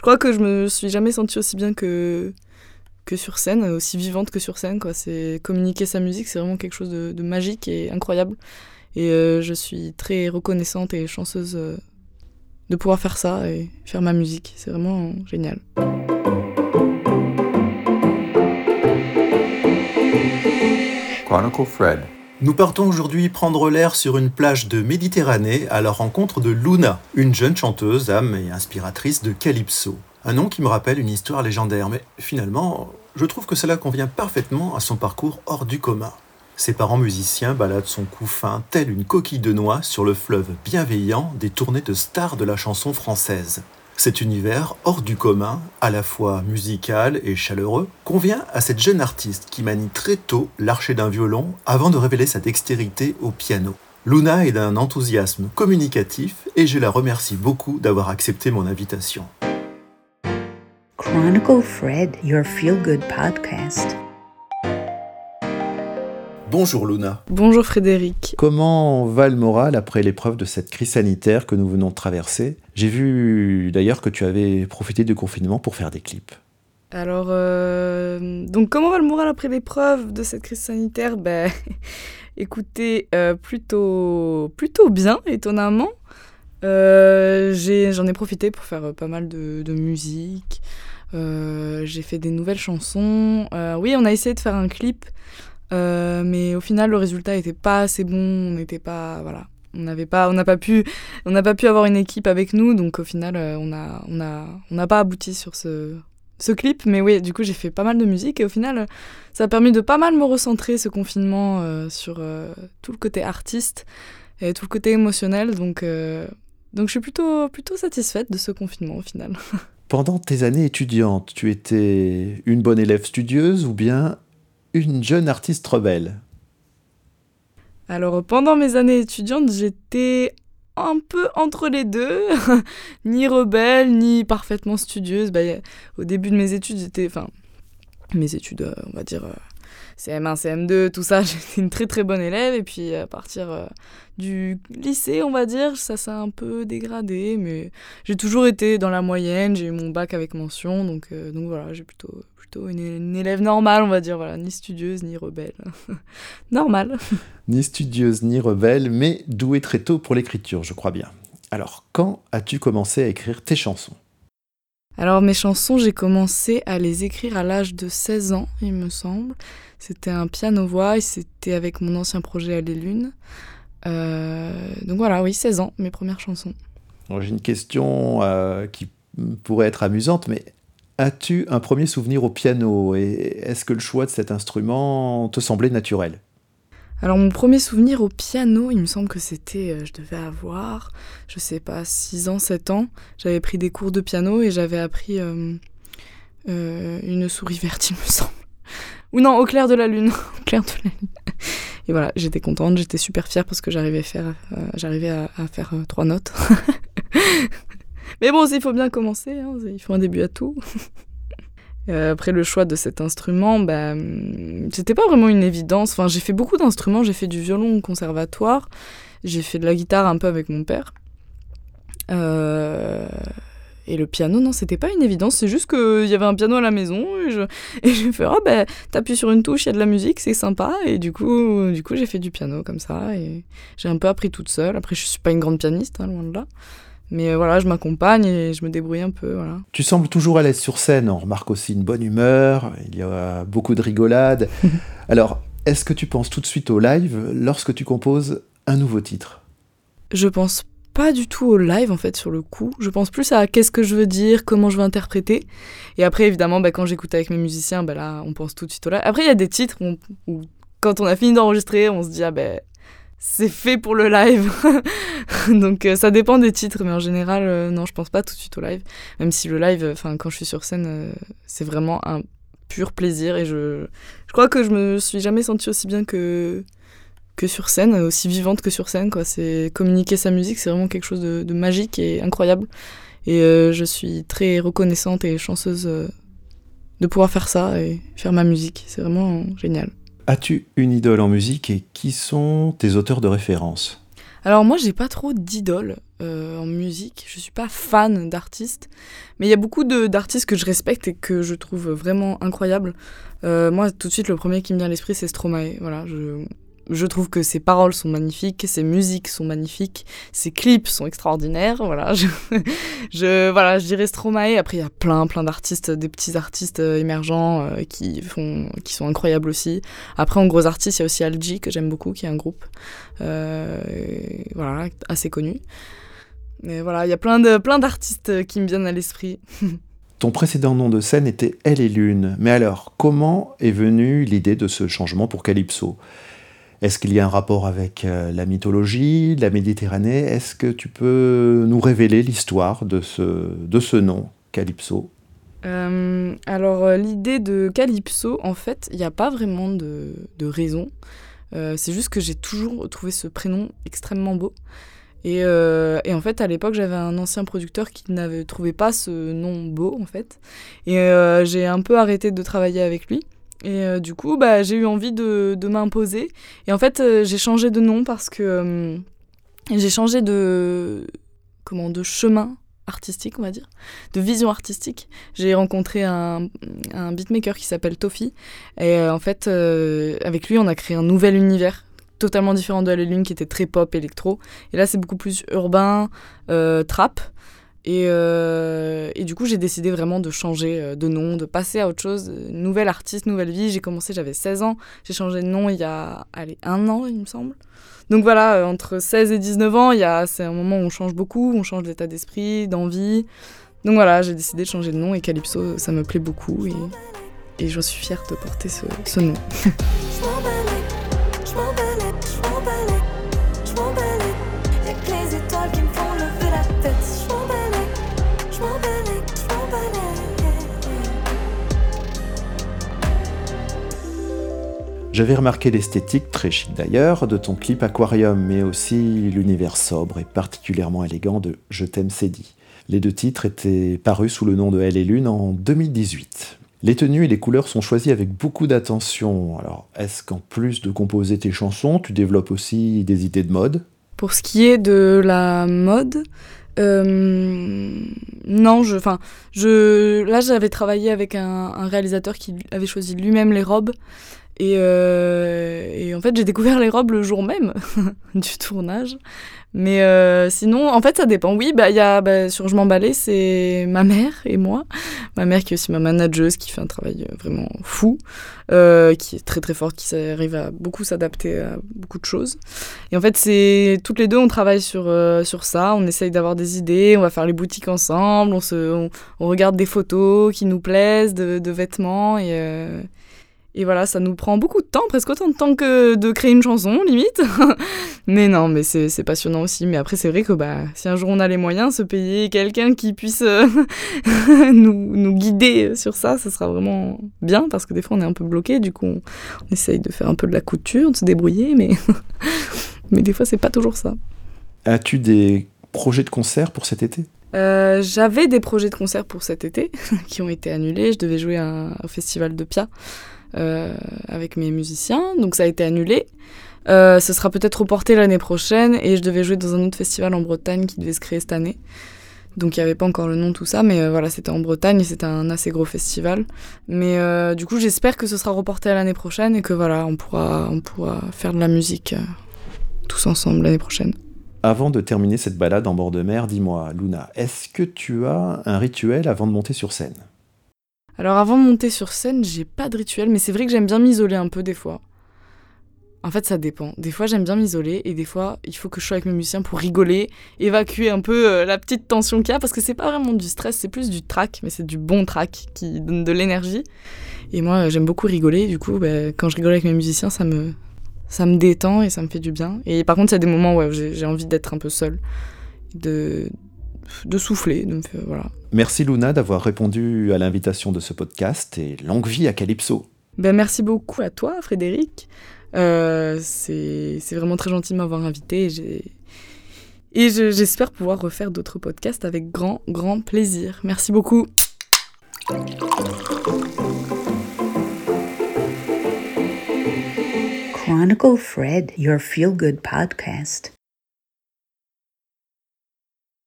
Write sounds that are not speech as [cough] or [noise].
je crois que je me suis jamais sentie aussi bien que, que sur scène, aussi vivante que sur scène. C'est, communiquer sa musique, c'est vraiment quelque chose de, magique et incroyable. Et euh, je suis très reconnaissante et chanceuse euh, de pouvoir faire ça et faire ma musique. C'est vraiment génial. Chronicle Fred. Nous partons aujourd'hui prendre l'air sur une plage de Méditerranée à la rencontre de Luna, une jeune chanteuse, âme et inspiratrice de Calypso. Un nom qui me rappelle une histoire légendaire, mais finalement, je trouve que cela convient parfaitement à son parcours hors du commun. Ses parents musiciens baladent son coup fin tel une coquille de noix sur le fleuve bienveillant des tournées de stars de la chanson française. Cet univers hors du commun, à la fois musical et chaleureux, convient à cette jeune artiste qui manie très tôt l'archer d'un violon avant de révéler sa dextérité au piano. Luna est d'un enthousiasme communicatif et je la remercie beaucoup d'avoir accepté mon invitation. Chronicle Fred, your feel good podcast. Bonjour Luna. Bonjour Frédéric. Comment va le moral après l'épreuve de cette crise sanitaire que nous venons de traverser? J'ai vu d'ailleurs que tu avais profité du confinement pour faire des clips. Alors, euh, donc comment va le moral après l'épreuve de cette crise sanitaire? Ben, [laughs] écoutez, euh, plutôt, plutôt bien, étonnamment. Euh, j'en ai, profité pour faire pas mal de, de musique. j'ai fait des nouvelles chansons. oui, on a essayé de faire un clip euh, mais au final, le résultat n'était pas assez bon. On n'était pas, voilà, on n'avait pas, on n'a pas pu, on n'a pas pu avoir une équipe avec nous. Donc au final, euh, on a, on a, on n'a pas abouti sur ce, ce clip. Mais oui, du coup, j'ai fait pas mal de musique et au final, ça a permis de pas mal me recentrer ce confinement euh, sur tout le côté artiste et tout le côté émotionnel. Donc, donc je suis plutôt, plutôt satisfaite de ce confinement au final. [laughs] Pendant tes années étudiantes, tu étais une bonne élève studieuse ou bien une jeune artiste rebelle Alors pendant mes années étudiantes, j'étais un peu entre les deux, [laughs] ni rebelle, ni parfaitement studieuse. Bah, au début de mes études, j'étais, enfin, mes études, euh, on va dire, euh, CM1, CM2, tout ça, [laughs] j'étais une très très bonne élève. Et puis à partir euh, du lycée, on va dire, ça s'est un peu dégradé. Mais j'ai toujours été dans la moyenne, j'ai eu mon bac avec mention. Donc, euh, donc voilà, j'ai plutôt, plutôt une, élève normale, on va dire, voilà, ni studieuse ni rebelle. [laughs] Normal. [laughs] Ni studieuse ni rebelle, mais douée très tôt pour l'écriture, je crois bien. Alors, quand as-tu commencé à écrire tes chansons? Alors mes chansons, j'ai commencé à les écrire à l'âge de 16 ans, il me semble. C'était un piano-voix et c'était avec mon ancien projet à les Lunes. Euh, donc voilà, oui, 16 ans, mes premières chansons. J'ai une question euh, qui pourrait être amusante, mais as-tu un premier souvenir au piano? Et est-ce que le choix de cet instrument te semblait naturel? Alors mon premier souvenir au piano, il me semble que c'était, euh, je devais avoir, je sais pas, 6 ans, 7 ans. J'avais pris des cours de piano et j'avais appris une souris verte, il me semble. Ou non, au clair de la lune. [laughs] au clair de la lune. Et voilà, j'étais contente, j'étais super fière parce que j'arrivais à faire, euh, j'arrivais à, faire euh, trois notes. [laughs] Mais bon, il faut bien commencer, hein, il faut un début à tout. [laughs] Euh, après le choix de cet instrument, bah, c'était pas vraiment une évidence. Enfin, j'ai fait beaucoup d'instruments, j'ai fait du violon au conservatoire, j'ai fait de la guitare un peu avec mon père. Euh, et le piano, non, c'était pas une évidence, c'est juste qu'il y avait un piano à la maison et je, [laughs] et j'ai fait, oh ben, t'appuies sur une touche, il y a de la musique, c'est sympa. Et du coup, du coup j'ai fait du piano comme ça et j'ai un peu appris toute seule. Après, je suis pas une grande pianiste, hein, loin de là. Mais euh, voilà, je m'accompagne et je me débrouille un peu. Voilà. Tu sembles toujours à l'aise sur scène. On remarque aussi une bonne humeur. Il y a beaucoup de rigolade. [laughs] Alors, est-ce que tu penses tout de suite au live lorsque tu composes un nouveau titre? Je pense pas du tout au live en fait sur le coup. Je pense plus à qu'est-ce que je veux dire, comment je veux interpréter. Et après évidemment, bah, quand j'écoute avec mes musiciens, bah, là on pense tout de suite au live. Après il y a des titres où, quand on a fini d'enregistrer, on se dit ah ben c'est fait pour le live. [laughs] Donc euh, ça dépend des titres, mais en général euh, non, je pense pas tout de suite au live. Même si le live, enfin quand je suis sur scène, euh, c'est vraiment un pur plaisir et je, je crois que je me suis jamais sentie aussi bien que que sur scène, aussi vivante que sur scène. Quoi. C'est communiquer sa musique, c'est vraiment quelque chose de, magique et incroyable. Et euh, je suis très reconnaissante et chanceuse euh, de pouvoir faire ça et faire ma musique. C'est vraiment génial. As-tu une idole en musique et qui sont tes auteurs de référence? Alors moi, j'ai pas trop d'idoles. en musique. Je suis pas fan d'artistes, mais il y a beaucoup d'artistes que je respecte et que je trouve vraiment incroyables. moi, tout de suite, le premier qui me vient à l'esprit, c'est Stromae. Voilà, je trouve que ses paroles sont magnifiques, ses musiques sont magnifiques, ses clips sont extraordinaires. Voilà, [laughs] je, voilà, je dirais Stromae. Après, il y a plein, plein d'artistes, des petits artistes euh, émergents euh, qui font, qui sont incroyables aussi. Après, en gros artistes, il y a aussi Algi que j'aime beaucoup, qui est un groupe, euh, voilà, assez connu. Mais voilà, il y a plein de, plein d'artistes qui me viennent à l'esprit. [laughs] Ton précédent nom de scène était Elle et Lune. Mais alors, comment est venue l'idée de ce changement pour Calypso? Est-ce qu'il y a un rapport avec euh, la mythologie, la Méditerranée? Est-ce que tu peux nous révéler l'histoire de ce, de ce nom, Calypso? Euh, Alors, euh, l'idée de Calypso, en fait, il n'y a pas vraiment de, de raison. c'est juste que j'ai toujours trouvé ce prénom extrêmement beau. Et, et, en fait, à l'époque, j'avais un ancien producteur qui n'avait trouvé pas ce nom beau, en fait. Et j'ai un peu arrêté de travailler avec lui. Et euh, du coup, bah, j'ai eu envie de, de m'imposer. Et en fait, euh, j'ai changé de nom parce que euh, j'ai changé de, comment, de chemin artistique, on va dire, de vision artistique. J'ai rencontré un, un, beatmaker qui s'appelle Tofi. Et en fait, avec lui, on a créé un nouvel univers totalement différent de la lune qui était très pop, électro. Et là, c'est beaucoup plus urbain, trap. Et, euh, et, du coup, j'ai décidé vraiment de changer euh, de nom, de passer à autre chose. Nouvelle artiste, nouvelle vie. J'ai commencé, j'avais 16 ans. J'ai changé de nom il y a allez, un an, il me semble. Donc voilà, euh, entre 16 et 19 ans, c'est un moment où on change beaucoup, on change d'état d'esprit, d'envie. Donc voilà, j'ai décidé de changer de nom et Calypso, ça me plaît beaucoup et, et je suis fière de porter ce, ce nom. J'avais remarqué l'esthétique, très chic d'ailleurs, de ton clip Aquarium, mais aussi l'univers sobre et particulièrement élégant de Je t'aime dit. Les deux titres étaient parus sous le nom de Elle et Lune en 2018. Les tenues et les couleurs sont choisies avec beaucoup d'attention. Alors, est-ce qu'en plus de composer tes chansons, tu développes aussi des idées de mode? Pour ce qui est de la mode, euh, non, je, là j'avais travaillé avec un, réalisateur qui avait choisi lui-même les robes euh, et, en fait, j'ai découvert les robes le jour même [laughs] du tournage. Mais euh, sinon, en fait, ça dépend. Oui, bah, bah, sur Je m'emballais, c'est ma mère et moi. Ma mère qui est aussi ma manageuse, qui fait un travail euh, vraiment fou, qui est très très forte, qui arrive à beaucoup s'adapter à beaucoup de choses. Et en fait, c'est toutes les deux, on travaille sur, sur ça. On essaye d'avoir des idées, on va faire les boutiques ensemble, on, se, on, regarde des photos qui nous plaisent de, de vêtements et et voilà, ça nous prend beaucoup de temps, presque autant de temps que de créer une chanson, limite. [laughs] mais non, mais c'est passionnant aussi. Mais après, c'est vrai que bah, si un jour on a les moyens, se payer quelqu'un qui puisse euh, [laughs] nous, nous, guider sur ça, ça sera vraiment bien, parce que des fois on est un peu bloqué, du coup on, essaye de faire un peu de la couture, de se débrouiller, mais, [laughs] mais des fois c'est pas toujours ça. As-tu des projets de concert pour cet été? Euh, J'avais des projets de concert pour cet été qui ont été annulés. Je devais jouer à un, festival de Pia avec mes musiciens, donc ça a été annulé. Euh, ce sera peut-être reporté l'année prochaine et je devais jouer dans un autre festival en Bretagne qui devait se créer cette année. Donc il n'y avait pas encore le nom, tout ça, mais euh, voilà, c'était en Bretagne et c'était un assez gros festival. Mais du coup, j'espère que ce sera reporté à l'année prochaine et que voilà, on pourra, on pourra faire de la musique tous ensemble l'année prochaine. Avant de terminer cette balade en bord de mer, dis-moi, Luna, est-ce que tu as un rituel avant de monter sur scène? Alors avant de monter sur scène, j'ai pas de rituel, mais c'est vrai que j'aime bien m'isoler un peu des fois. En fait, ça dépend. Des fois, j'aime bien m'isoler et des fois, il faut que je sois avec mes musiciens pour rigoler, évacuer un peu euh, la petite tension qu'il y a parce que c'est pas vraiment du stress, c'est plus du track, mais c'est du bon track qui donne de l'énergie. Et moi, j'aime beaucoup rigoler. Du coup, bah, quand je rigole avec mes musiciens, ça me, ça me détend et ça me fait du bien. Et par contre, il y a des moments où j'ai envie d'être un peu seule, de, de souffler. De voilà. Merci Luna d'avoir répondu à l'invitation de ce podcast et longue vie à Calypso. Ben, merci beaucoup à toi Frédéric. Euh, c'est vraiment très gentil de m'avoir invité et j'espère pouvoir refaire d'autres podcasts avec grand, grand plaisir. Merci beaucoup. Chronicle Fred, your feel good podcast.